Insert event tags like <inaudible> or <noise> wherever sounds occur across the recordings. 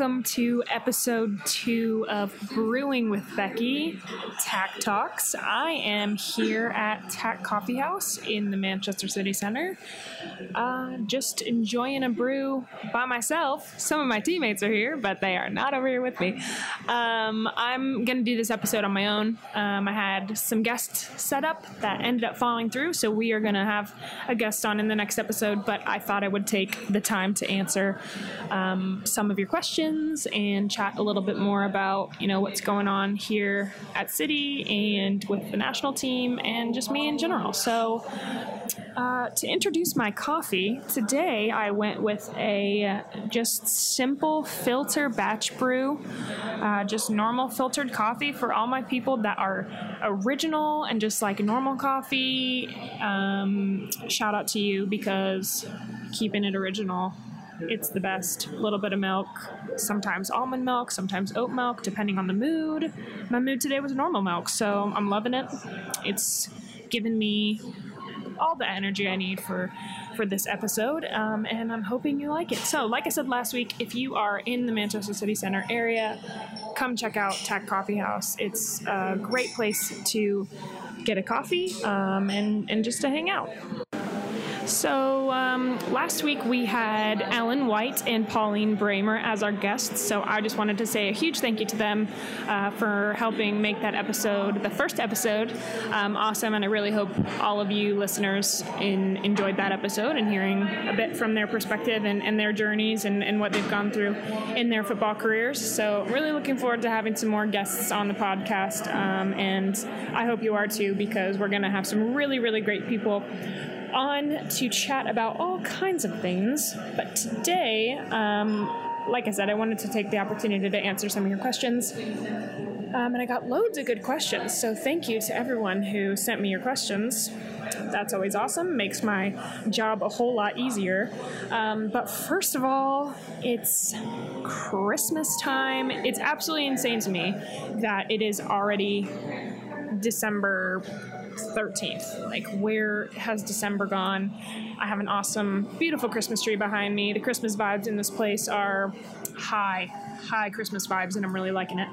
Welcome to episode two of Brewing with Becky, Takk Talks. I am here at Takk Coffee House in the Manchester City Centre, uh, just enjoying a brew by myself. Some of my teammates are here, but they are not over here with me. Um, I'm going to do this episode on my own. Um, I had some guests set up that ended up falling through, so we are going to have a guest on in the next episode, but I thought I would take the time to answer um, some of your questions and chat a little bit more about you know what's going on here at City and with the national team and just me in general. So. Uh, to introduce my coffee, today I went with a just simple filter batch brew, uh, just normal filtered coffee for all my people that are original and just like normal coffee. Um, shout out to you because keeping it original it's the best. A little bit of milk, sometimes almond milk, sometimes oat milk, depending on the mood. My mood today was normal milk, so I'm loving it. It's given me all the energy I need for for this episode, um, and I'm hoping you like it. So, like I said last week, if you are in the Manchester City Center area, come check out Takk Coffee House. It's a great place to get a coffee um, and and just to hang out. So um, last week we had Ellen White and Pauline Bremer as our guests. So I just wanted to say a huge thank you to them uh, for helping make that episode, the first episode, um, awesome. And I really hope all of you listeners in, enjoyed that episode and hearing a bit from their perspective and, and their journeys and, and, what they've gone through in their football careers. So really looking forward to having some more guests on the podcast. Um, and I hope you are too, because we're going to have some really, really great people on to chat about all kinds of things. But today, um, like I said, I wanted to take the opportunity to answer some of your questions. Um, and I got loads of good questions. So thank you to everyone who sent me your questions. That's always awesome. Makes my job a whole lot easier. Um, but first of all, it's Christmas time. It's absolutely insane to me that it is already December 13th. Like, where has December gone? I have an awesome, beautiful Christmas tree behind me. The Christmas vibes in this place are high, high Christmas vibes, and I'm really liking it.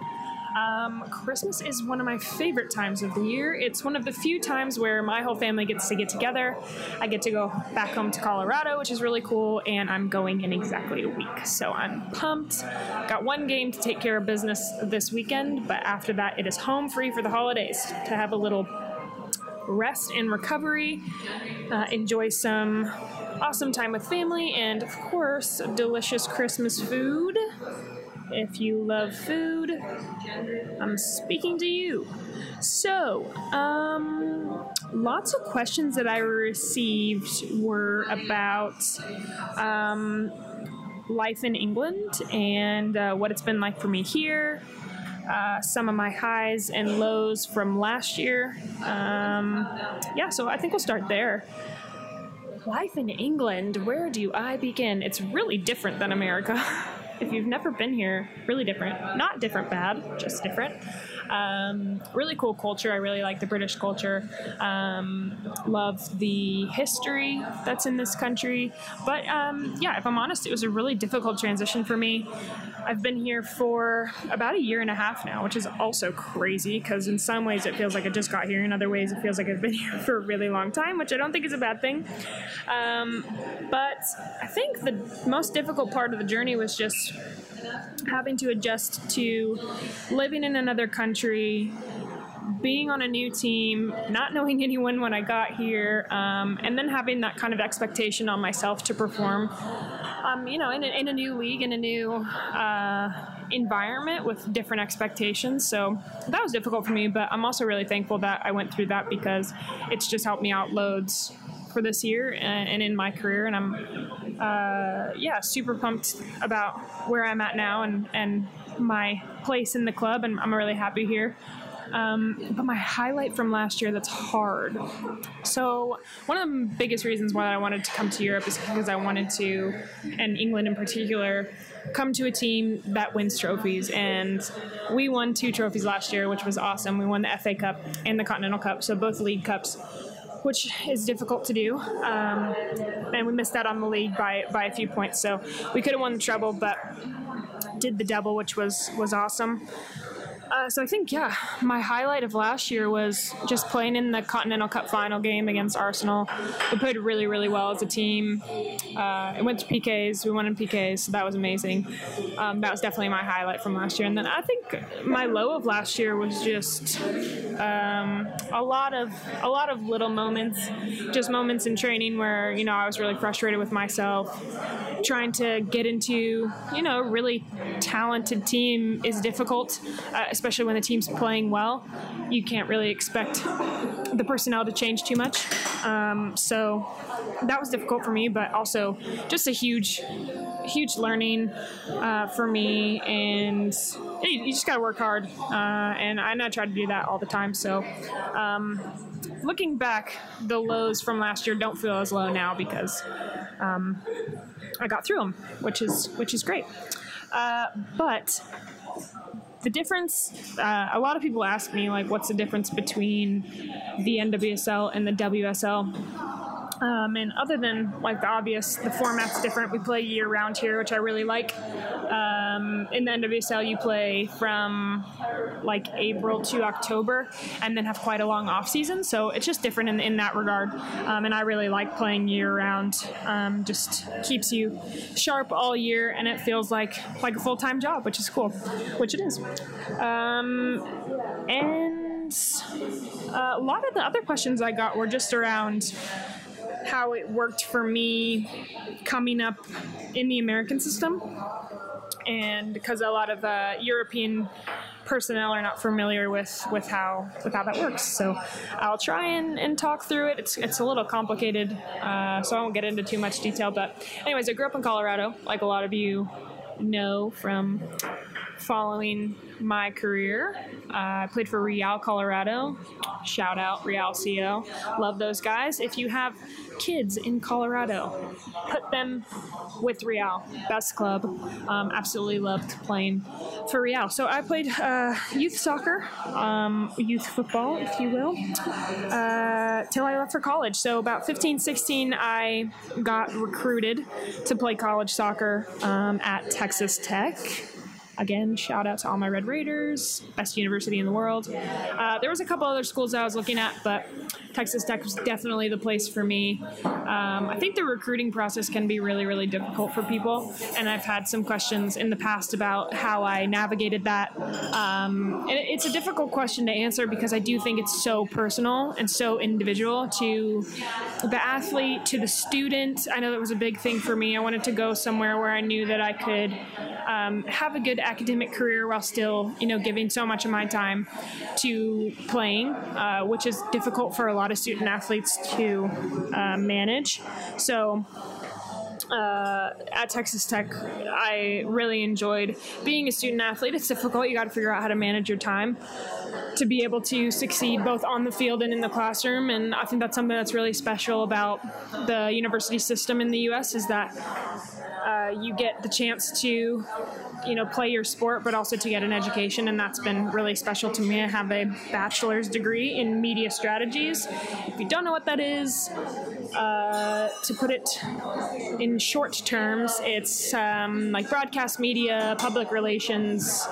Um, Christmas is one of my favorite times of the year. It's one of the few times where my whole family gets to get together. I get to go back home to Colorado, which is really cool, and I'm going in exactly a week. So I'm pumped. Got one game to take care of business this weekend, but after that, it is home free for the holidays to have a little rest and recovery, uh, enjoy some awesome time with family, and of course, delicious Christmas food. If you love food, I'm speaking to you. So, um, lots of questions that I received were about um, life in England and uh, what it's been like for me here, uh, some of my highs and lows from last year. Um, yeah, so I think we'll start there. Life in England, where do I begin? It's really different than America. <laughs> if you've never been here, really different. Not different bad, just different. Um, really cool culture. I really like the British culture. Um, love the history that's in this country. But um, yeah, if I'm honest, it was a really difficult transition for me. I've been here for about a year and a half now, which is also crazy because in some ways it feels like I just got here. In other ways, it feels like I've been <laughs> here for a really long time, which I don't think is a bad thing. Um, but I think the most difficult part of the journey was just having to adjust to living in another country, being on a new team, not knowing <laughs> anyone when I got here, um, and then having that kind of expectation on myself to perform. Um, you know, in a, in a, new league, in a new uh, environment with different expectations. So that was difficult for me, but I'm also really thankful that I went through that because it's just helped me out loads for this year and, and in my career. And I'm, uh, yeah, super pumped about where I'm at now and, and my place in the club. And I'm really happy here. Um, but my highlight from last year that's hard. So, one of the biggest reasons why I wanted to come to Europe is because I wanted to, and England in particular, come to a team that wins trophies. And we won two trophies last year, which was awesome. We won the FA Cup and the Continental Cup, so both league cups which is difficult to do. Um, and we missed out on the league by by a few points, so we could have won the treble, but did the double, which was was awesome. Uh, so I think yeah, my highlight of last year was just playing in the Continental Cup final game against Arsenal. We played really really well as a team. Uh, it went to PKs. We won in PKs, so that was amazing. Um, that was definitely my highlight from last year. And then I think my low of last year was just um, a lot of a lot of little moments, just moments in training where you know I was really frustrated with myself. Trying to get into you know a really talented team is difficult. Uh, especially when the team's playing well. You can't really expect the personnel to change too much. Um, so that was difficult for me, but also just a huge, huge learning uh, for me. And you, you just got to work hard. Uh, and I, and try to do that all the time. So um, looking back, the lows from last year don't feel as low now because um, I got through them, which is which is great. Uh, but the difference uh, a lot of people ask me like what's the difference between the nwsl and the wsl um, and other than like the obvious, the format's different. We play year round here, which I really like. Um, in the NWSL, you play from like April to October, and then have quite a long off season. So it's just different in, in that regard. Um, and I really like playing year round. Um, just keeps you sharp all year, and it feels like like a full time job, which is cool, which it is. Um, and uh, a lot of the other questions I got were just around how it worked for me coming up in the American system. And because a lot of uh, European personnel are not familiar with, with how with how that works, so I'll try and, and talk through it. It's it's a little complicated, uh, so I won't get into too much detail. But anyways, I grew up in Colorado, like a lot of you know from following my career. Uh, I played for Real Colorado. Shout out Real CO. Love those guys. If you have kids in Colorado, put them with Real. Best club. Um, absolutely loved playing for Real. So I played uh, youth soccer, um, youth football, if you will, uh, till I left for college. So about 15, 16, I got recruited to play college soccer um, at Texas Tech. Again, shout out to all my Red Raiders, best university in the world. Uh, there was a couple other schools I was looking at, but Texas Tech was definitely the place for me. Um, I think the recruiting process can be really, really difficult for people, and I've had some questions in the past about how I navigated that. Um, and it's a difficult question to answer because I do think it's so personal and so individual to the athlete, to the student. I know that was a big thing for me. I wanted to go somewhere where I knew that I could um, have a good academic career while still, you know, giving so much of my time to playing, uh, which is difficult for a lot of student athletes to uh, manage. So. Uh, at Texas Tech, I really enjoyed being a student athlete. It's difficult. You got to figure out how to manage your time to be able to succeed both on the field and in the classroom. And I think that's something that's really special about the university system in the U.S. is that uh, you get the chance to you know play your sport but also to get an education and that's been really special to me. I have a bachelor's degree in media strategies. If you don't know what that is uh, to put it in short terms it's um, like broadcast media public relations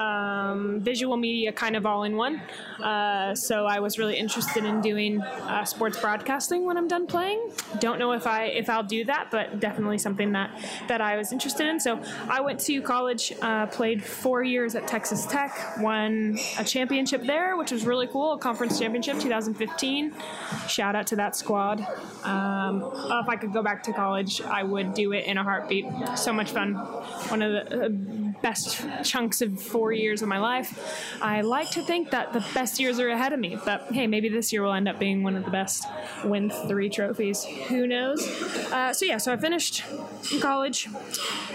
um, visual media kind of all in one. Uh, so I was really interested in doing uh, sports broadcasting when I'm done playing. Don't know if I if I'll do that, but definitely something that that I was interested in. So I went to college, uh, played four years at Texas Tech, won a championship there, which was really cool, a conference championship 2015. Shout out to that squad. Um, if I could go back to college, I would do it in a heartbeat. So much fun. One of the uh, best chunks of four years of my life. I like to think that the best years are ahead of me, but hey, maybe this year will end up being one of the best. Win three trophies. Who knows? Uh, so yeah, so I finished college,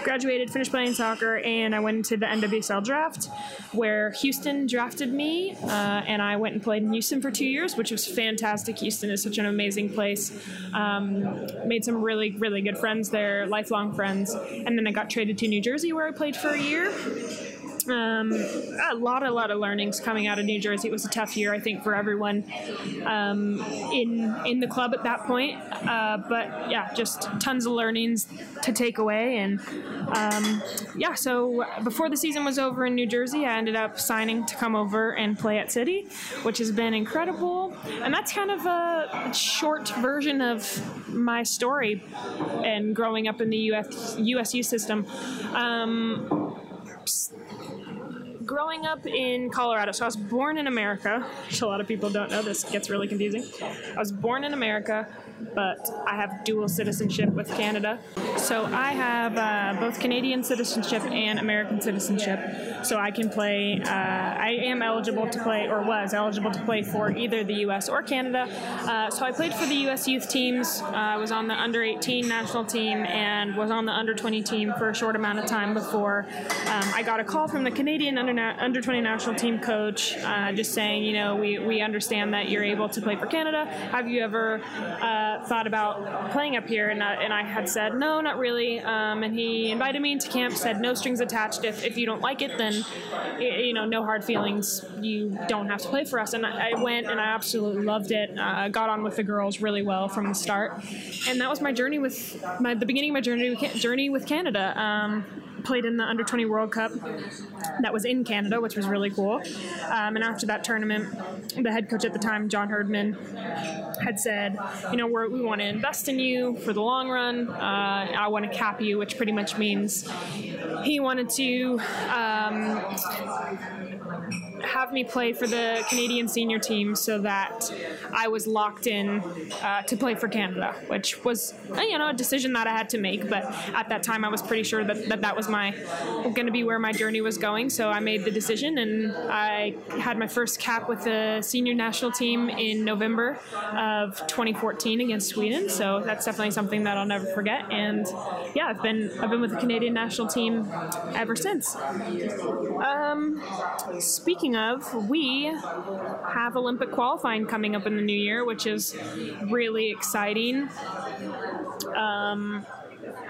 graduated, finished playing soccer, and I went into the NWSL draft, where Houston drafted me, uh, and I went and played in Houston for two years, which was fantastic. Houston is such an amazing place. Um, made some really, really good friends there, lifelong friends, and then I got traded to New Jersey, where I played for a year um, a lot, a lot of learnings coming out of New Jersey. It was a tough year, I think, for everyone um, in in the club at that point. Uh, but yeah, just tons of learnings to take away. And um, yeah, so before the season was over in New Jersey, I ended up signing to come over and play at City, which has been incredible. And that's kind of a short version of my story and growing up in the US, USU system. Um, growing up in Colorado, so I was born in America, which a lot of people don't know. This gets really confusing. I was born in America, but I have dual citizenship with Canada. So I have uh, both Canadian citizenship and American citizenship. So I can play, uh, I am eligible to play, or was eligible to play for either the US or Canada. Uh, so I played for the US youth teams, I was on the under 18 national team, and was on the under 20 team for a short amount of time before um, I got a call from the Canadian under, under 20 national team coach uh, just saying, you know, we, we understand that you're able to play for Canada. Have you ever uh, thought about playing up here? And, I, and I had said, no, not really. Um, and he invited me into camp, said, no strings attached. If, if you don't like it, then, you know, no hard feelings. You don't have to play for us. And I, I went and I absolutely loved it. Uh, got on with the girls really well from the start. And that was my journey with my, the beginning of my journey, journey with Canada. Um, played in the Under 20 World Cup that was in Canada, which was really cool. Um, and after that tournament, the head coach at the time, John Herdman, had said, you know, we want to invest in you for the long run. Uh, I want to cap you, which pretty much means he wanted to. Um, have me play for the Canadian senior team so that I was locked in uh, to play for Canada, which was uh, you know a decision that I had to make. But at that time, I was pretty sure that that, that was my going to be where my journey was going. So I made the decision, and I had my first cap with the senior national team in November of 2014 against Sweden. So that's definitely something that I'll never forget. And yeah, I've been I've been with the Canadian national team ever since. Um, speaking of, we have Olympic qualifying coming up in the new year, which is really exciting. Um,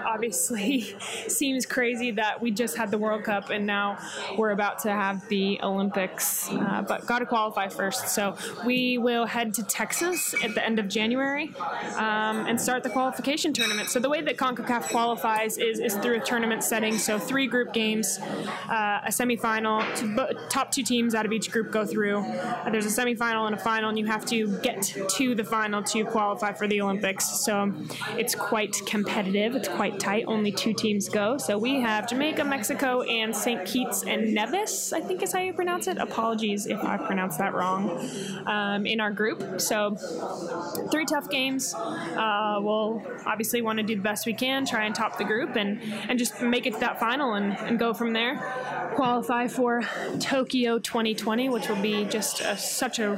obviously <laughs> seems crazy that we just had the World Cup and now we're about to have the Olympics, uh, but got to qualify first. So we will head to Texas at the end of January um, and start the qualification tournament. So the way that CONCACAF qualifies is, is through a tournament setting. So three group games, uh, a semifinal, top two teams out of each group go through. Uh, there's a semifinal and a final, and you have to get to the final to qualify for the Olympics. So it's quite competitive. It's quite tight. Only two teams go. So we have Jamaica, Mexico, and St. Kitts and Nevis, I think is how you pronounce it. Apologies if I pronounced that wrong, um, in our group. So three tough games. Uh, we'll obviously want to do the best we can, try and top the group, and, and just make it to that final and, and go from there. Qualify for Tokyo 2020, which will be just a, such a,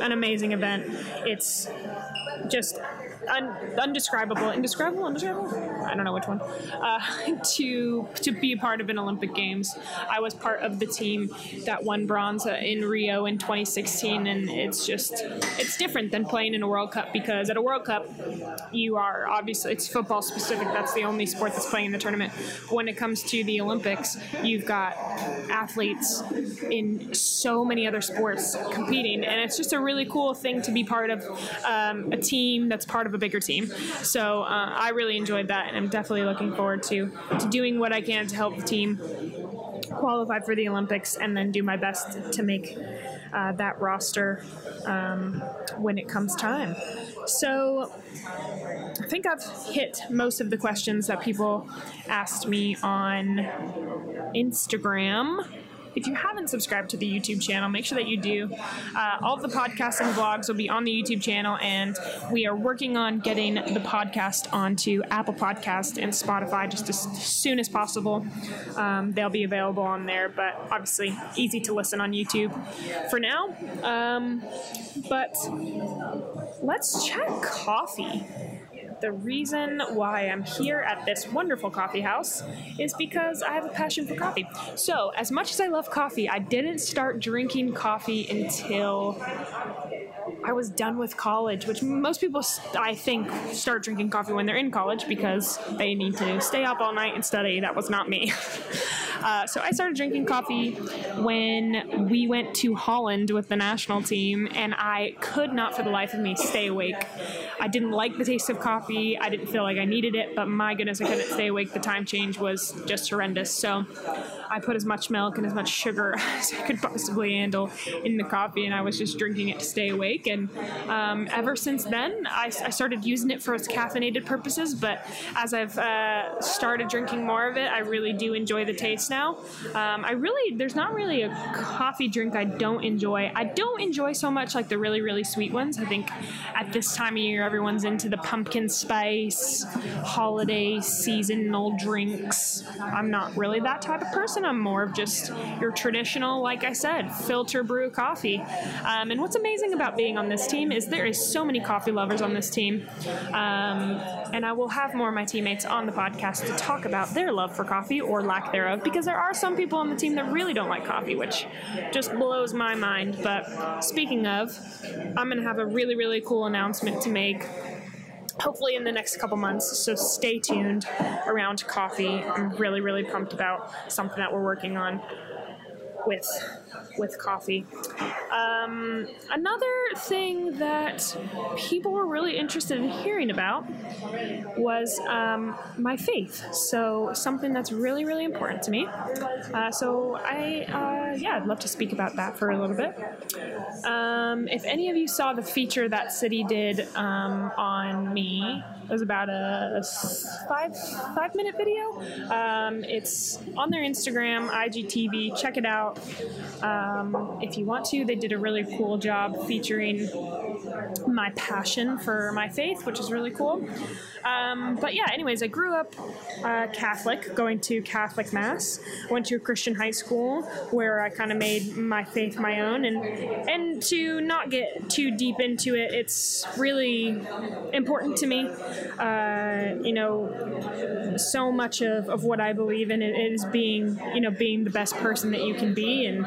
an amazing event. It's just un, undescribable, indescribable, undescribable. I don't know which one. Uh, <laughs> to to be part of an Olympic Games, I was part of the team that won bronze in Rio in 2016, and it's just it's different than playing in a World Cup because at a World Cup, you are obviously it's football specific. That's the only sport that's playing in the tournament. When it comes to the Olympics, you've got athletes in so many other sports competing, and it's just a really cool thing to be part of um, a team that's part of a bigger team. So uh, I really enjoyed that, and I'm definitely looking forward to, to doing what I can to help the team qualify for the Olympics and then do my best to make uh, that roster um, when it comes time. So I think I've hit most of the questions that people asked me on Instagram. If you haven't subscribed to the YouTube channel, make sure that you do. Uh, all of the podcasts and vlogs will be on the YouTube channel, and we are working on getting the podcast onto Apple Podcast and Spotify just as soon as possible. Um, they'll be available on there, but obviously easy to listen on YouTube for now. Um, but let's chat coffee the reason why I'm here at this wonderful coffee house is because I have a passion for coffee. So, as much as I love coffee, I didn't start drinking coffee until I was done with college, which most people, I think, start drinking coffee when they're in college because they need to stay up all night and study. That was not me. <laughs> Uh, so I started drinking coffee when we went to Holland with the national team, and I could not for the life of me stay awake. I didn't like the taste of coffee. I didn't feel like I needed it, but my goodness, I couldn't stay awake. The time change was just horrendous. So I put as much milk and as much sugar <laughs> as I could possibly handle in the coffee, and I was just drinking it to stay awake. And um, ever since then, I, I, started using it for its caffeinated purposes. But as I've uh, started drinking more of it, I really do enjoy the taste now. Um, I really, there's not really a coffee drink I don't enjoy. I don't enjoy so much like the really, really sweet ones. I think at this time of year, everyone's into the pumpkin spice, holiday seasonal drinks. I'm not really that type of person. I'm more of just your traditional, like I said, filter brew coffee. Um, and what's amazing about being on this team is there is so many coffee lovers on this team. Um, and I will have more of my teammates on the podcast to talk about their love for coffee or lack thereof, because there are some people on the team that really don't like coffee, which just blows my mind. But speaking of, I'm going to have a really, really cool announcement to make hopefully in the next couple months. So stay tuned around coffee. I'm really, really pumped about something that we're working on with with coffee. Um, another thing that people were really interested in hearing about was um, my faith. So something that's really, really important to me. Uh, so I, uh, yeah, I'd love to speak about that for a little bit. Um, if any of you saw the feature that City did um, on me, it was about a, five five minute video. Um, it's on their Instagram, IGTV. Check it out um, if you want to. They did a really cool job featuring my passion for my faith, which is really cool. Um, but yeah, anyways, I grew up uh, Catholic, going to Catholic Mass. Went to a Christian high school where I kind of made my faith my own, and and to not get too deep into it, it's really important to me. Uh, you know, so much of, of what I believe in is being you know being the best person that you can be, and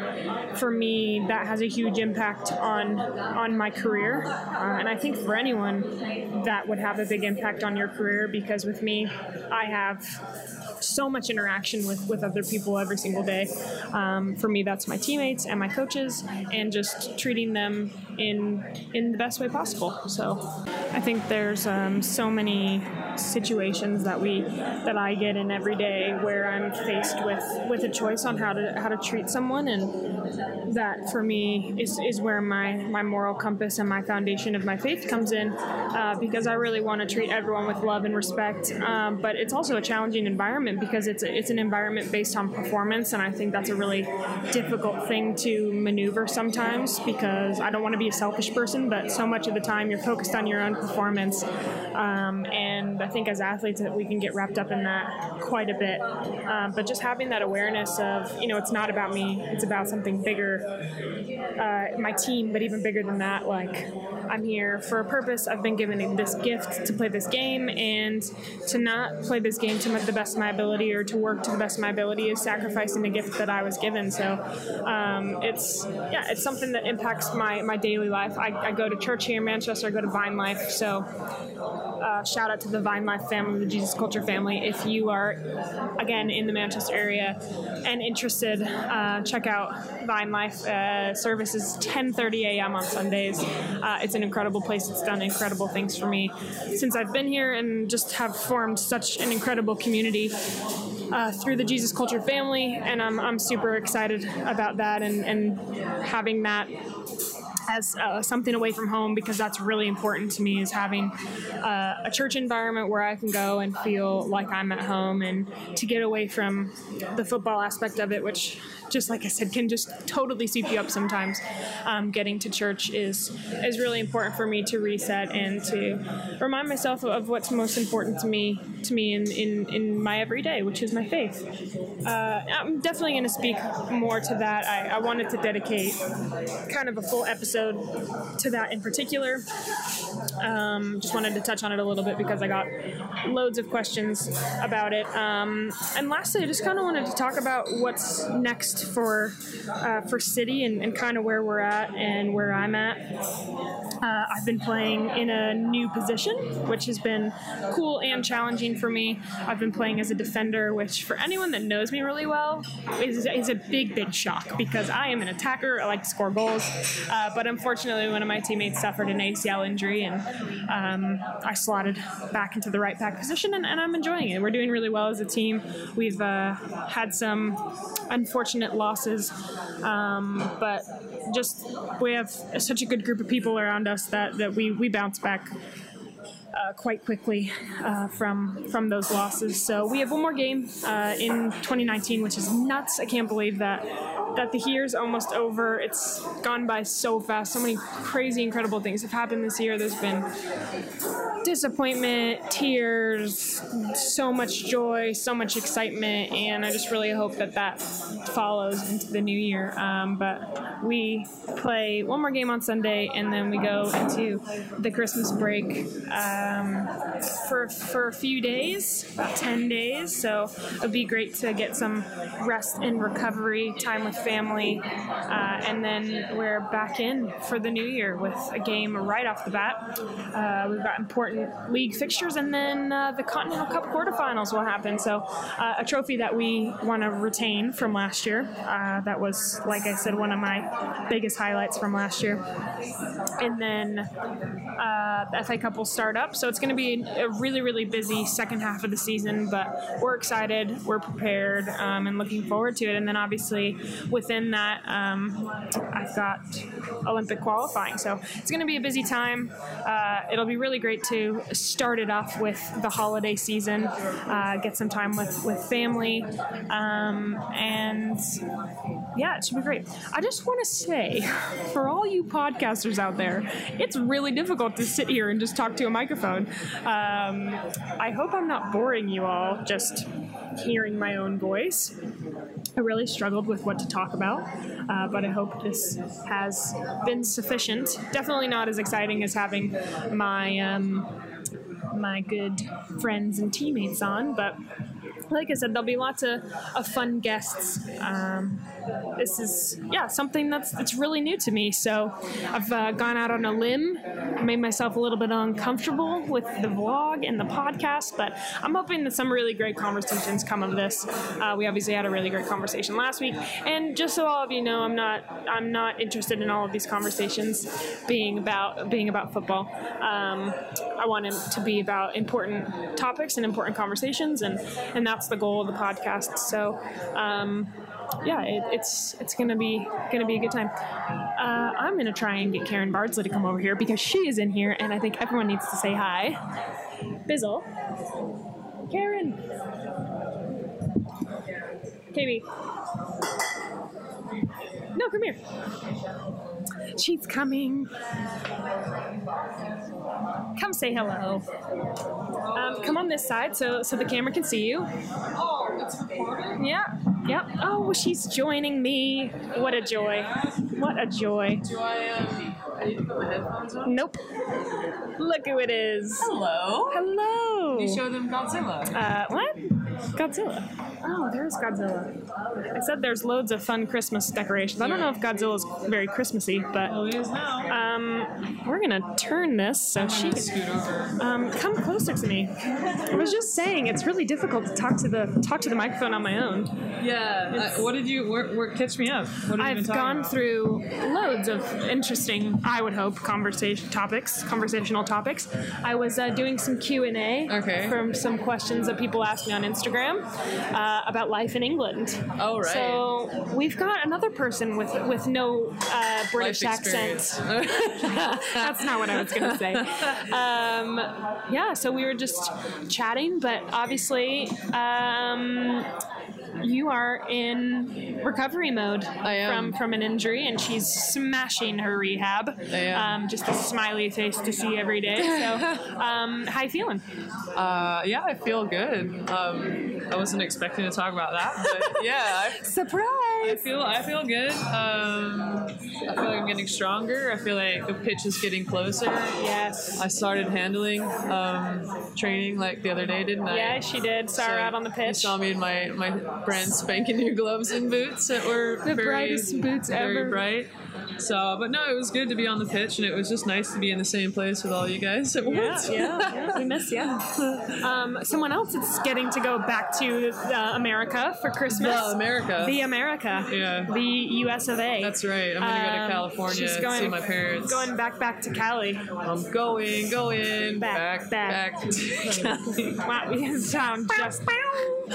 for me, that has a huge impact on on my career, uh, and I think for anyone that would have a big impact on your career because with me, I have so much interaction with, with other people every single day. Um, for me, that's my teammates and my coaches, and just treating them in in the best way possible. So, I think there's um, so many situations that we that I get in every day where I'm faced with with a choice on how to how to treat someone, and that for me is, is where my my moral compass and my foundation of my faith comes in, uh, because I really want to treat everyone with love and respect. Um, but it's also a challenging environment because it's a, it's an environment based on performance, and I think that's a really difficult thing to maneuver sometimes because I don't want to be a selfish person, but so much of the time you're focused on your own performance, um, and I think as athletes we can get wrapped up in that quite a bit. Um, but just having that awareness of you know it's not about me, it's about something bigger, uh, my team, but even bigger than that, like I'm here for a purpose. I've been given this gift to play this game, and to not play this game to the best of my ability or to work to the best of my ability is sacrificing the gift that I was given. So um, it's yeah, it's something that impacts my my daily life. I, I, go to church here in Manchester. I go to Vine Life. So uh, shout out to the Vine Life family, the Jesus Culture family. If you are again in the Manchester area and interested, uh, check out Vine Life. Uh, services 10:30 a.m. on Sundays. Uh, it's an incredible place. It's done incredible things for me since I've been here, and just have formed such an incredible community uh, through the Jesus Culture family, and I'm, I'm super excited about that and, and having that as uh, something away from home because that's really important to me is having uh, a church environment where I can go and feel like I'm at home and to get away from the football aspect of it, which just like I said, can just totally sweep you up sometimes. Um, getting to church is is really important for me to reset and to remind myself of what's most important to me to me in, in, in my everyday, which is my faith. Uh, I'm definitely going to speak more to that. I, I wanted to dedicate kind of a full episode to that in particular. Um, just wanted to touch on it a little bit because I got loads of questions about it. Um, and lastly, I just kind of wanted to talk about what's next for uh, for City and, and kind of where we're at and where I'm at. Uh, I've been playing in a new position, which has been cool and challenging for me. I've been playing as a defender, which for anyone that knows me really well is, is a big, big shock because I am an attacker. I like to score goals, uh, but unfortunately, one of my teammates suffered an ACL injury, and um, I slotted back into the right back position, and, and, I'm enjoying it. We're doing really well as a team. We've uh, had some unfortunate losses, um, but just we have such a good group of people around us that, that we, we bounce back uh, quite quickly uh, from from those losses. So we have one more game uh, in 2019, which is nuts. I can't believe that that the year's almost over. It's gone by so fast. So many crazy, incredible things have happened this year. There's been disappointment, tears, so much joy, so much excitement, and I just really hope that that follows into the new year. Um, but we play one more game on Sunday, and then we go into the Christmas break um, for for a few days, about ten days. So it'd be great to get some rest and recovery time with family, uh, and then we're back in for the new year with a game right off the bat. Uh, we've got important league fixtures, and then uh, the Continental Cup quarterfinals will happen. So uh, a trophy that we want to retain from last year. Uh, that was, like I said, one of my biggest highlights from last year. And then uh, the FA Cup will start up, so it's going to be a really, really busy second half of the season. But we're excited, we're prepared, um, and looking forward to it. And then obviously within that, um, I've got Olympic qualifying. So it's going to be a busy time. Uh, it'll be really great to start it off with the holiday season, uh, get some time with, with family, um, and yeah, it should be great. I just want to say, <laughs> for all you podcasters out there, it's really difficult to sit here and just talk to a microphone. Um, I hope I'm not boring you all just hearing my own voice. I really struggled with what to talk about, uh, but I hope this has been sufficient. Definitely not as exciting as having my um, my good friends and teammates on, but like I said, there'll be lots of, of fun guests. Um, this is yeah something that's that's really new to me. So I've uh, gone out on a limb, made myself a little bit uncomfortable with the vlog and the podcast, but I'm hoping that some really great conversations come of this. Uh, we obviously had a really great conversation last week, and just so all of you know, I'm not I'm not interested in all of these conversations being about being about football. Um, I want them to be about important topics and important conversations, and and that's the goal of the podcast. So. Um, yeah, it, it's it's gonna be gonna be a good time. Uh, I'm gonna try and get Karen Bardsley to come over here because she is in here, and I think everyone needs to say hi. Bizzle, Karen, KB. No, come here. She's coming. Come say hello. Um, come on this side so so the camera can see you. Oh, it's recording? Yeah. Yep. Oh, she's joining me. What a joy. What a joy. Do I, um, I need to put my headphones on? Nope. Look who it is. Hello. Hello. You show them Godzilla. Uh, what? Godzilla. Oh, there's Godzilla. I said there's loads of fun Christmas decorations. I don't know if Godzilla's very Christmassy, but Oh, he is now. um, we're gonna turn this so she can scoot over. um, come closer to me. I was just saying it's really difficult to talk to the talk to the microphone on my own. Yeah. Uh, what did you? Where, where, catch me up. What have I've gone about? through loads of interesting, I would hope, conversation topics, conversational topics. I was uh, doing some Q and A Okay. from some questions that people asked me on Instagram uh, about life in England. Oh, right. So we've got another person with with no uh, British accent. <laughs> That's not what I was going to say. <laughs> Um, yeah, so we were just chatting, but obviously, um, you are in recovery mode from from an injury, and she's smashing her rehab. Um, just a smiley face to see every day. So, <laughs> um, how you feeling? Uh, yeah, I feel good. Um, I wasn't expecting to talk about that, but <laughs> yeah, I, I Surprise! feel I feel good. Um, I feel like I'm getting stronger. I feel like the pitch is getting closer. Yes. I started handling um, training like the other day, didn't I? Yeah, she did. Saw her out on the pitch. You saw me in my, my brand spanking new gloves and boots that were The very, brightest boots very ever. bright. So, but no, it was good to be on the pitch, and it was just nice to be in the same place with all you guys at Yeah, once. yeah, yeah, <laughs> we miss you. Um, someone else is getting to go back to uh, America for Christmas. The America. The America. Yeah. The U.S. of A. That's right. I'm gonna go Um, to California she's going- see my parents. Going back back to Cali. I'm going, going Back, back, back. back, to <laughs> Cali. Wow, you sound just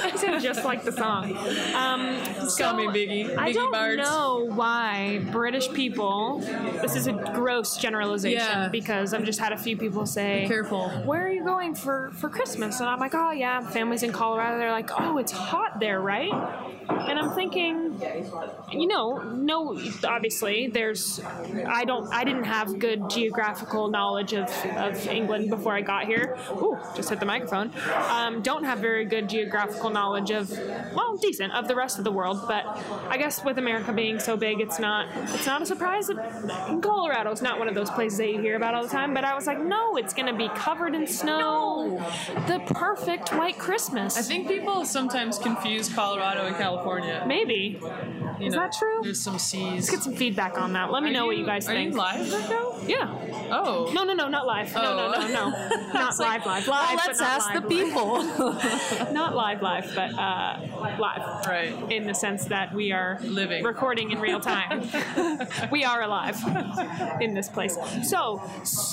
<laughs> you sound just like the song. Um, so call me Biggie. I don't know why British people. This is a gross generalization Yeah. because I've just had a few people say, Careful. "Where are you going for for Christmas?" And I'm like, "Oh yeah, family's in Colorado." They're like, "Oh, it's hot there, right?" And I'm thinking, you know, no, obviously there's, I don't, I didn't have good geographical knowledge of, of England before I got here. Ooh, just hit the microphone. Um, don't have very good geographical knowledge of, well, decent of the rest of the world. But I guess with America being so big, it's not, it's not a surprise that Colorado is not one of those places that you hear about all the time. But I was like, no, it's going to be covered in snow. The perfect white Christmas. I think people sometimes confuse Colorado and California. maybe. You Is know, that true? There's some seas. Let's get some feedback on that. Let me Are know what you- you guys are think. you live right now? Yeah. Oh. No, no, no, not live. No, no, no, Oh. no. <laughs> Not like, live, live, live. well, let's ask live, the people. <laughs> not live, live, but uh, live. right. In the sense that we are Living. recording in real time. <laughs> we are alive in this place. So,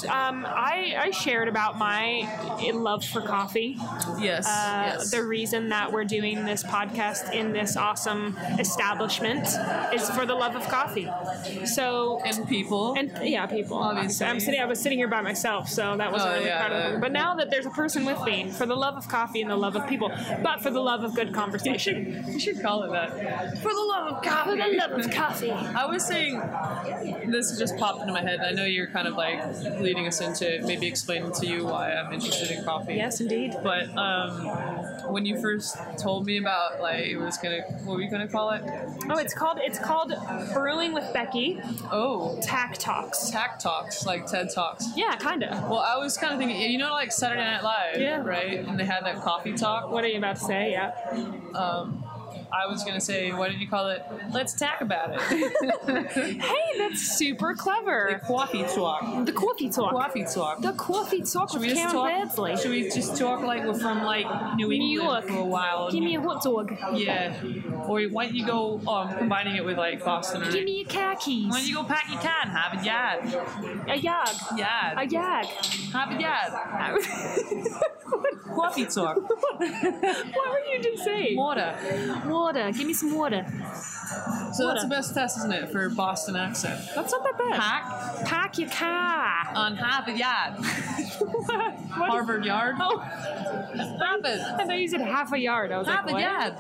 um, I, I shared about my love for coffee. Yes. Uh, yes. The reason that we're doing this podcast in this awesome establishment is for the love of coffee. So, and people. and yeah, people. Obviously. I'm sitting. I was sitting here by myself, so that wasn't Oh, really yeah, part of it. But now that there's a person with me, for the love of coffee and the love of people, but for the love of good conversation. you should call it that. For the love of coffee. For the love of coffee. I was saying, this just popped into my head. and I know you're kind of like leading us into maybe explaining to you why I'm interested in coffee. Yes, indeed. But um, when you first told me about like it was gonna, what were you gonna call it? Oh, it's called it's called Brewing with Becky Oh, Takk Talks. Takk Talks, like TED Talks. Yeah, kinda. Well, I was kind of thinking, you know, like Saturday Night Live, Yeah. right? And they had that coffee talk. What are you about to say? Yeah. Um, I was gonna say, what did you call it? Let's talk about it. <laughs> Hey, that's super clever. The coffee talk. The coffee talk. Coffee talk. The coffee talk Should with we just Karen talk? Should we just talk like we're from like New England New York. for a while? Give me a hot dog. yeah. Or why don't you go um, combining it with like Boston? Or Give me your car keys. Why don't you go pack your can? Have a yard. A yag. Yard. A yag. Have a yard. <laughs> Coffee talk. <laughs> what were you just saying? Water. Water. Give me some water. So Water. that's the best test, isn't it, for Boston accent? That's not that bad. Pack Pack your car. on Harvard Yard. <laughs> What? Harvard Yard. Oh, Harvard. I thought you said half a yard. I was like, Harvard what? Yard.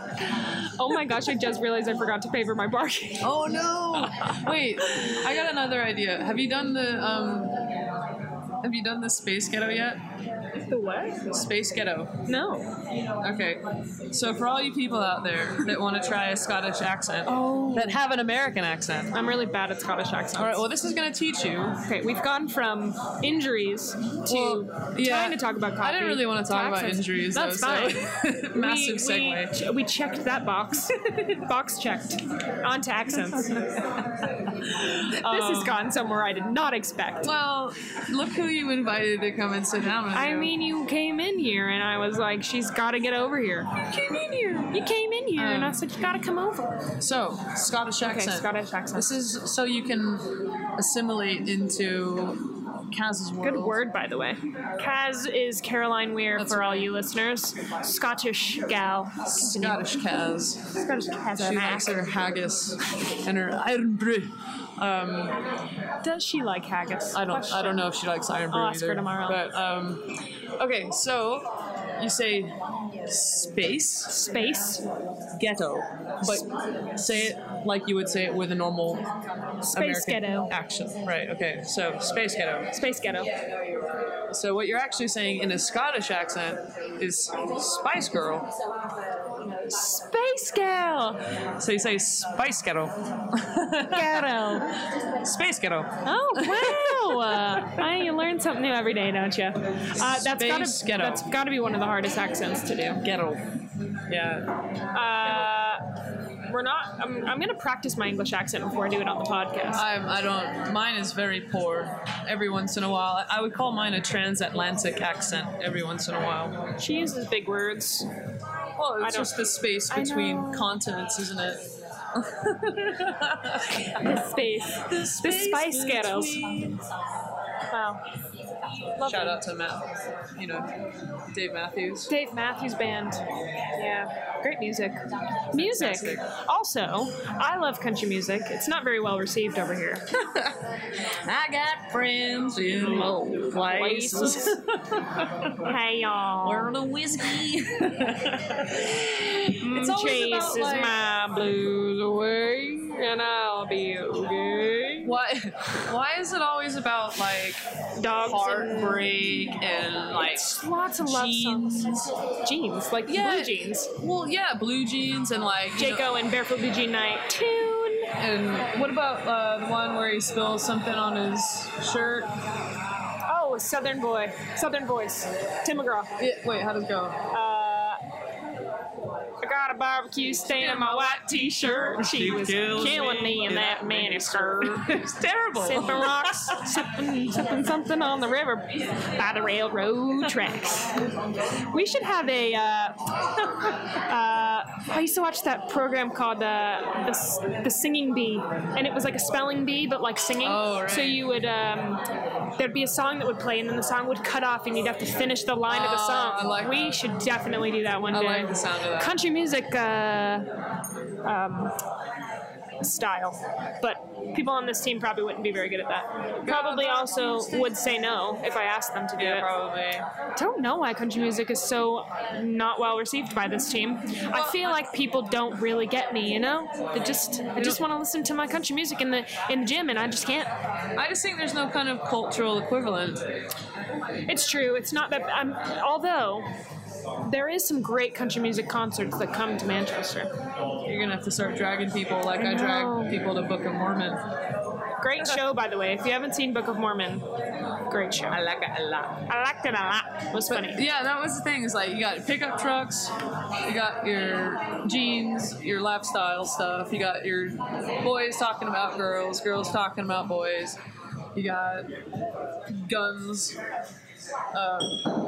Oh my gosh, I just realized I forgot to pay for my parking. <laughs> Oh no! Wait, I got another idea. Have you done the um? Have you done the space ghetto yet? The what? Space ghetto. No. Okay. So for all you people out there that want to try a Scottish accent, Oh. that have an American accent. I'm really bad at Scottish accents. All right. Well, this is gonna teach you. Okay, we've gone from injuries to Well, yeah, trying to talk about coffee. I didn't really want to talk about injuries. That's though, fine. So <laughs> massive we, segue. We, ch- we checked that box. <laughs> box checked. On to accents. <laughs> this has um, gone somewhere I did not expect. well, look who you invited to come and sit down with I you. mean, you came in here, and I was like, "She's got to get over here." You came in here. You came in here, and I Um, said, "You got to come over." so Scottish Okay, accent. Scottish accent. This is so you can assimilate into Kaz's world. Good word, by the way. Kaz is Caroline Weir That's for all you listeners. Scottish gal. Scottish Kaz. Scottish Kaz. She likes her haggis and her Irn-Bru. Um, Does she like haggis? I don't. I don't know if she likes Irn-Bru I'll ask her tomorrow. But um, okay, so you say space Space. ghetto, but say it like you would say it with a normal Space American ghetto. action. Right. Okay. So space ghetto. Space ghetto. So what you're actually saying in a Scottish accent is Spice Girl. Space Gal. So you say Spice Ghetto. Ghetto. Space Ghetto. Oh wow! Uh, I, you learn something new every day, don't you? Uh, that's gotta Ghetto. that's gotta be one of the hardest accents to do. Ghetto. Yeah. Uh, we're not. I'm, I'm gonna practice my English accent before I do it on the podcast. I'm, I don't. Mine is very poor. Every once in a while, I would call mine a transatlantic accent. Every once in a while. she uses big words. Well, it's just the space between continents, isn't it? <laughs> The space. The, Spice Ghettos. Wow. Shout out to Matt. You know, Dave Matthews. Dave Matthews Band. Yeah, great music. Music. Fantastic. Also, I love country music. It's not very well received over here. <laughs> I got friends in low places. hey y'all. Wearing a whiskey. Mm, it's always chases about, like- my blues away, and I'll be okay. Why? <laughs> Why is it always about like Dogs heartbreak and like? and lots of love jeans? songs. Jeans, like Yeah. blue jeans. Well, yeah, blue jeans and like you know- Jaco and Barefoot Blue Jean Night tune. And what about uh, the one where he spills something on his shirt? Oh, Southern Boy, Southern Voice, Tim McGraw. Yeah, wait, how does it go? Uh, got a barbecue stain on my white t-shirt. She was killing me in that miniskirt. <laughs> it's terrible. Sipping rocks, <laughs> sipping, sipping something on the river by the railroad tracks. We should have a. Uh, <laughs> uh, I used to watch that program called uh, the the Singing Bee, and it was like a spelling bee, but like singing. Oh, right. So you would um, there'd be a song that would play, and then the song would cut off, and you'd have to finish the line of the Oh, song. I like we that. should definitely do that one I day. like the sound of that. Country music. Uh, um, style. But people on this team probably wouldn't be very good at that. Probably also would say no if I asked them to do Yeah, it. probably. Don't know why country music is so not well received by this team. I feel like people don't really get me, you know? They just I just want to listen to my country music in the in the gym and I just can't. I just think there's no kind of cultural equivalent. It's true. It's not that I'm although there is some great country music concerts that come to Manchester. You're gonna have to start dragging people like I, know. drag people to Book of Mormon. Great show, by the way. If you haven't seen Book of Mormon, great show. I like it a lot. I liked it a lot. It was funny. Yeah, that was the thing. Is like you got pickup trucks, you got your jeans, your lifestyle stuff. You got your boys talking about girls, girls talking about boys. You got guns. Uh,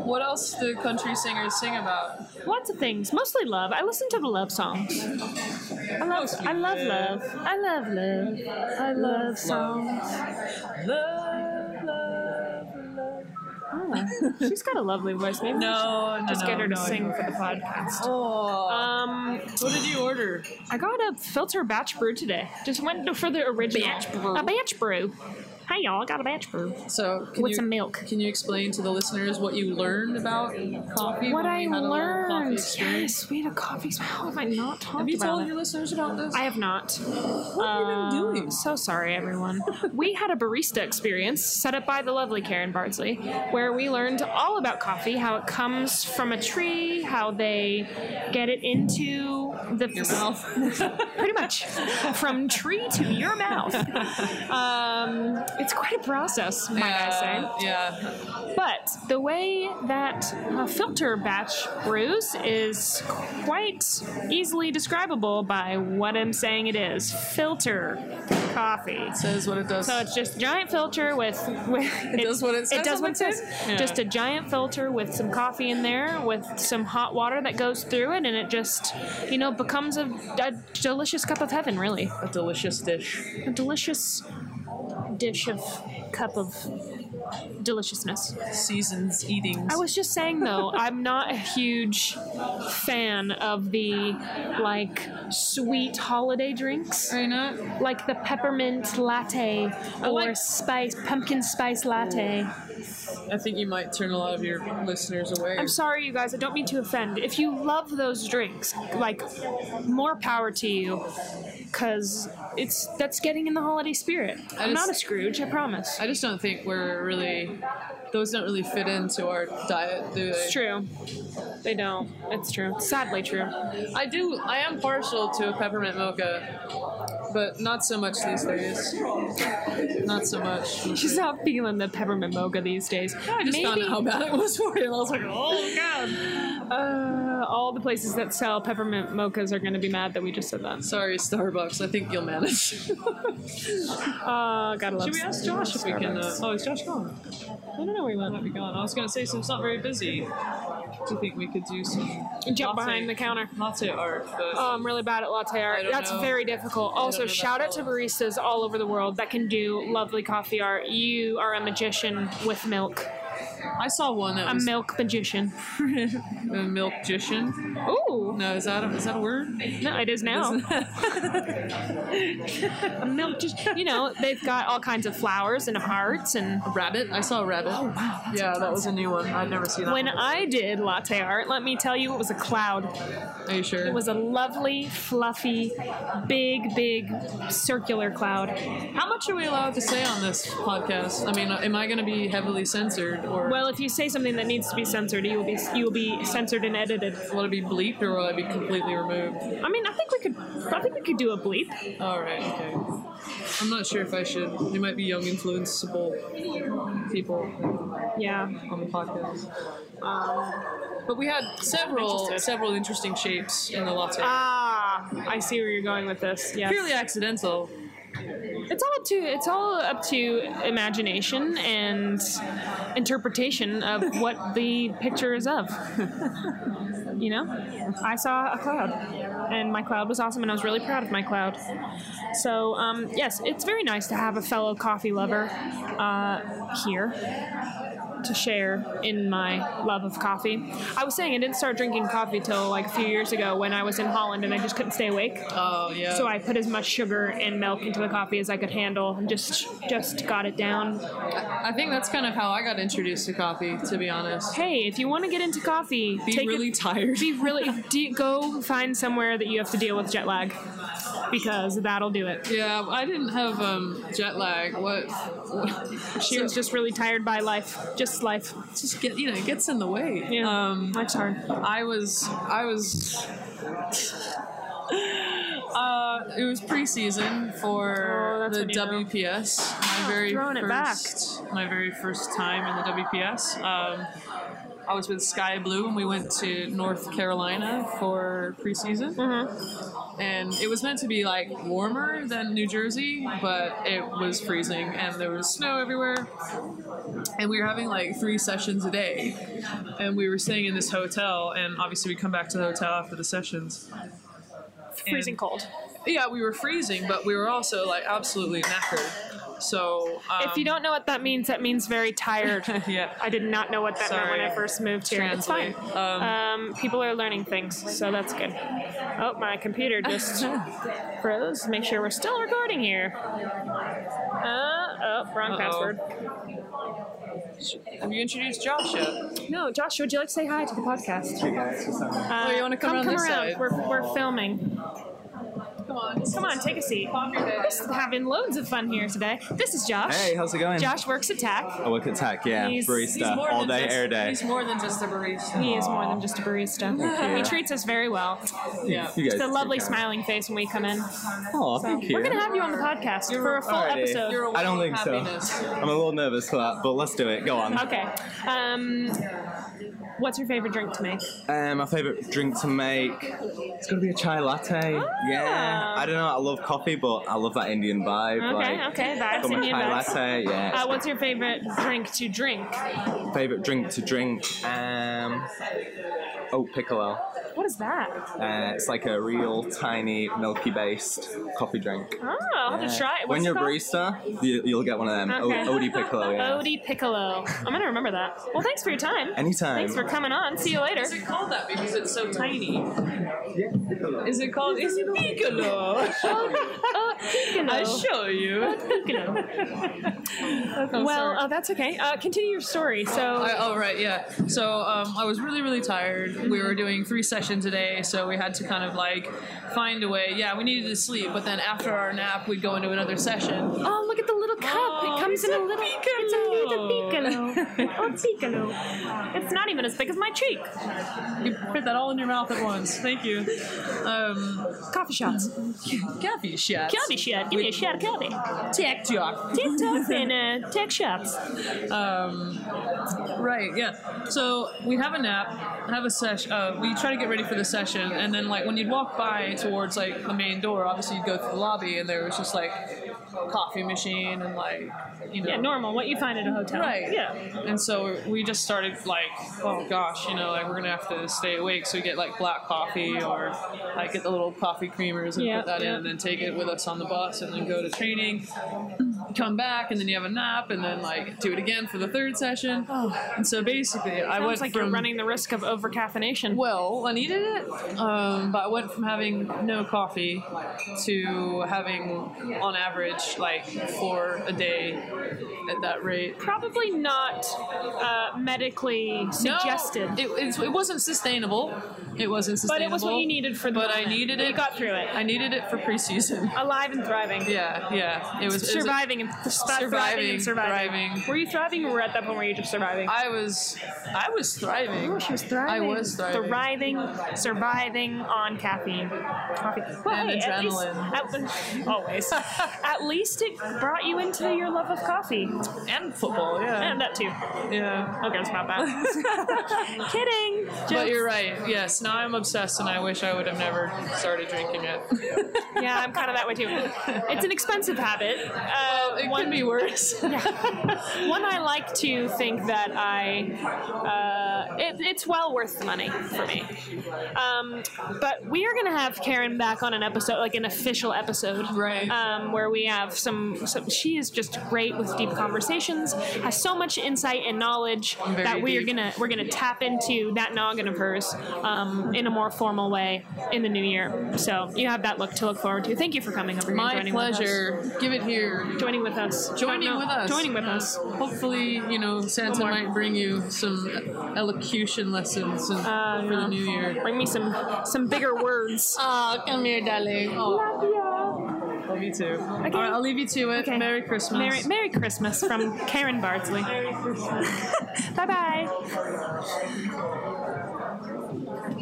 what else do country singers sing about? Lots of things, mostly love. I listen to the love songs. I love, I love love. I love love. I love songs. Love, love, love. Oh, she's got a lovely voice. Maybe No, no, just no, get her to no, sing for the podcast. Oh, Um, what did you order? I got a filter batch brew today. Just went for the original. Batch brew. A batch brew. Hey y'all, I got a batch brew So, can with you, some milk. Can you explain to the listeners what you learned about coffee? What I we had a little coffee learned. Yes, we had a coffee. How have I not talked Have you about told it? your listeners about this? I have not. what have you been doing? Um, So sorry, everyone. we had a barista experience set up by the lovely Karen Bardsley, where we learned all about coffee, how it comes from a tree, how they get it into <laughs> the Your mouth. <laughs> pretty much from tree to your mouth. Um, it's quite a process, might I say. Yeah. But the way that a filter batch brews is quite easily describable by what I'm saying it is filter coffee. Says what it does. So it's just a giant filter with, with <laughs> it, does what it says It does what it says. Yeah. Just a giant filter with some coffee in there, with some hot water that goes through it, and it just, you know, becomes a, a delicious cup of heaven. Really, a delicious dish. a delicious dish of cup of deliciousness. Seasons eatings. I was just saying though, I'm not a huge fan of the like sweet holiday drinks. Are you not? Like the peppermint latte or like- spice pumpkin spice latte. I think you might turn a lot of your listeners away. I'm sorry you guys, I don't mean to offend. If you love those drinks, like more power to you cuz it's that's getting in the holiday spirit. I'm just- not a Scrooge, I promise. I just don't think we're really those don't really fit into our diet, do they? It's true. They don't. It's true. Sadly true. I do. I am partial to a peppermint mocha, but not so much these days. Not so much. <laughs> She's not feeling the peppermint mocha these days. I just found out how bad it was for you, and I was like, oh god. uh, all the places that sell peppermint mochas are going to be mad that we just said that. Sorry, Starbucks. I think you'll manage. <laughs> Uh, gotta love. Should we ask Josh if we can? Uh, oh, is Josh gone? I don't know where he went. Might be gone. I was gonna say, so it's not very busy. Do you think we could do some Jump latte- behind the counter. latte art? But Oh, I'm really bad at latte art. That's know. very difficult. Also, shout out to baristas all over the world that can do lovely coffee art. You are a magician with milk. I saw one that A was milk magician. <laughs> a milk magician. Ooh. No, is that a, is that a word? No, it is now. <laughs> a milk just you know, they've got all kinds of flowers and hearts and A rabbit. I saw a rabbit. Oh wow. Yeah, that was a new one. I'd never seen that. when one. I did latte art, let me tell you, it was a cloud. Are you sure? It was a lovely, fluffy, big, big circular cloud. How much are we allowed to say on this podcast? I mean, am I going to be heavily censored, or Well, if you say something that needs to be censored, you will be you will be censored and edited. will it be bleeped, or will it be completely removed? I mean, I think we could. I think we could do a bleep. All right. Okay. I'm not sure if I should. There might be young, influenceable people Yeah. on the podcast. Um, but we had several Interested. several interesting shapes in the latte. Ah, I see where you're going with this. Yeah. Purely accidental. It's all up to it's all up to imagination and interpretation of what the picture is of. <laughs> you know, I saw a cloud, and my cloud was awesome, and I was really proud of my cloud. So um, yes, it's very nice to have a fellow coffee lover uh, here to share in my love of coffee. I was saying I didn't start drinking coffee till like a few years ago when I was in Holland and I just couldn't stay awake. Oh yeah. So I put as much sugar and milk into the coffee as I could handle, and just just got it down. I think that's kind of how I got introduced to coffee. To be honest. Hey, if you want to get into coffee, Be really it, tired. be really do, go find somewhere that you have to deal with jet lag, because that'll do it. Yeah, I didn't have um, jet lag. What? what She was just really tired by life, just life. just get you know it gets in the way. Yeah, Um, life's hard. I was I was. Uh, it was preseason Oh, for that's the you know. WPS. My very throwing it back. first, my very first time in the WPS. Um, I was with Sky Blue, and we went to North Carolina for preseason. Mm-hmm. And it was meant to be like warmer than New Jersey, but it was freezing, and there was snow everywhere. And we were having like three sessions a day, and we were staying in this hotel. And obviously, we come back to the hotel after the sessions. Freezing And- cold. Yeah, we were freezing, but we were also like absolutely knackered. So um, If you don't know what that means, that means very tired. <laughs> yeah, I did not know what that meant when I first moved here. It's fine. Um, Um, people are learning things, so that's good. Oh, my computer just <laughs> froze. Make sure we're still recording here. Uh, oh, wrong Uh-oh. password. have you introduced Josh yet? No, Josh, would you like to say hi to the podcast? Uh, Oh, you wanna come around come this around. side? We're, we're filming. Come on, Come on, take a seat. We're having loads of fun here today. This is Josh. Hey, how's it going? Josh works at Takk. I work at Takk, yeah. He's- barista he's all day, just, air day. He's more than just a barista. He is more than just a barista. He treats us very well. Yeah. You guys It's a lovely care. smiling face when we come in. Oh, thank you. We're gonna have you on the podcast for a full Alrighty. episode. You're a I don't think of so. I'm a little nervous for that, but let's do it. Go on. Okay. Um, what's your favorite drink to make? Um, my favorite drink to make, it's gonna be a chai latte. Yeah. I don't know. I love coffee, but I love that Indian vibe. Okay, like, okay, that's Indian chai vibes. latte. Yeah. Uh, what's your favorite drink to drink? favorite drink to drink? Um, oat piccolo. What is that? Uh, it's like a real tiny milky based coffee drink. Oh, I'll have to try it. when you're it a barista, you, you'll get one of them. O- Odie piccolo. Yeah. <laughs> Odie Piccolo. I'm gonna remember that. Well, thanks for your time. Anytime. Thanks for coming on. See you later. Is it called that because it's so tiny? Is it called? Is it piccolo? Oh, oh, I show you. <laughs> Oh, well, uh, that's okay. Uh, continue your story. So, I, oh right, yeah. So um, I was really, really tired. We were doing three sessions a day, so we had to kind of like find a way. Yeah, we needed to sleep, but then after our nap, we'd go into another session. oh, look at the little cup. Oh, it comes in a, a little. It's a little piccolo. oh, <laughs> piccolo. It's not even as big as my cheek. You put that all in your mouth at once. Thank you. Um, Coffee shots. coffee shots. Coffee shot. Give me a shot of coffee. TikTok. TikTok and uh, Takk shots. Um, right, yeah. So we'd have a nap, have a session. Uh, we try to get ready for the session, and then like when you'd walk by towards like the main door, obviously you'd go through the lobby, and there was just like coffee machine and like you know Yeah, normal. What you find at a hotel. Right. Yeah. And so we just started like, oh gosh, you know, like we're gonna have to stay awake. So we get like black coffee or like get the little coffee creamers and Yeah, put that yeah. in and then take it with us on the bus and then go to training, come back and then you have a nap and then like do it again for the third session. And so basically I Sounds went like from you're running the risk of overcaffeination. well, I needed it, um, but I went from having no coffee to having, on average, like for a day at that rate. Probably not uh, medically suggested. No, it, it's- it wasn't sustainable. It wasn't sustainable. but it was what you needed for the But I moment. needed You it. got through it. I needed it for preseason. <laughs> Alive and thriving. Yeah, yeah. It was it was a- surviving and Surviving, and surviving. thriving. Were you thriving or were you at that point where you were just surviving? I was, I was thriving. Oh, she was thriving. I was thriving. Thriving, surviving on caffeine. Coffee. Well, And hey, at least- adrenaline. at- always. at <laughs> least it brought you into your love of coffee. And football, yeah. And that too. yeah. Okay, cares about that? Kidding. But you're right. Yes. Now I'm obsessed, and I wish I would have never started drinking it. <laughs> Yeah, I'm kind of that way too. It's an expensive habit. Uh, it one, could be worse. <laughs> one I like to think that I, uh, it, it's well worth the money for me. Um, but we are going to have Karen back on an episode, like an official episode, Right. Um, where we have some, some. She is just great with deep conversations. Has so much insight and knowledge Very that we are gonna we're gonna tap into that noggin of hers um, in a more formal way in the new year. So you have that look to look forward to. Thank you for coming over here. My joining With us. pleasure. Give it here. Joining with us. Joining No, with us. Joining with us. Hopefully, you know, Santa might bring you some elocution lessons and, Uh, for the new year. Bring me some some bigger words. Oh, come here, darling. Oh, love you too. All right, I'll leave you to it. Okay. Merry Christmas. Merry, Merry Christmas from Karen Bardsley. Merry Christmas. <laughs> bye bye.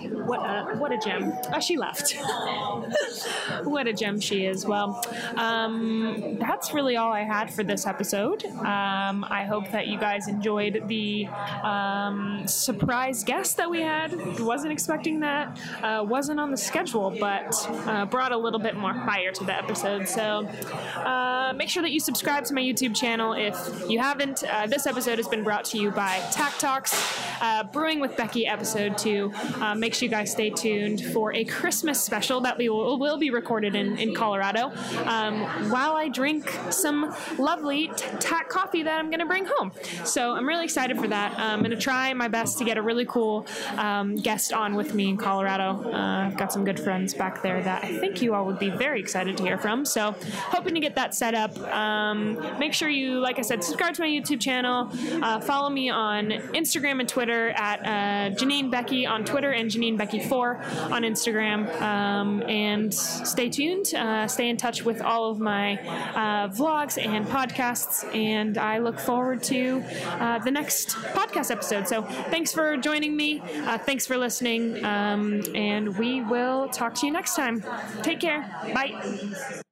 What a what a gem. Oh, she left. <laughs> what a gem she is. Well, um, that's really all I had for this episode. Um, I hope that you guys enjoyed the um, surprise guest that we had. Wasn't expecting that. Uh, wasn't on the schedule, but uh, brought a little bit more fire to the episode. So uh, make sure that you subscribe to my YouTube channel if you haven't. Uh, this episode has been brought to you by Takk Talks, uh, Brewing with Beckie, episode two. Uh, make sure you guys stay tuned for a Christmas special that we will, will be recorded in, in Colorado um, while I drink some lovely t- coffee that I'm going to bring home. So I'm really excited for that. I'm going to try my best to get a really cool um, guest on with me in Colorado. Uh, I've got some good friends back there that I think you all would be very excited to hear from. So hoping to get that set up. Um, make sure you, like I said, subscribe to my YouTube channel. Uh, follow me on Instagram and Twitter at uh, Janine Beckie on Twitter and Janine Beckie4 on Instagram. Um, and stay tuned. Uh, stay in touch with all of my uh, vlogs and podcasts. And I look forward to uh, the next podcast episode. So thanks for joining me. Uh, thanks for listening. Um, and we will talk to you next time. Take care. Bye.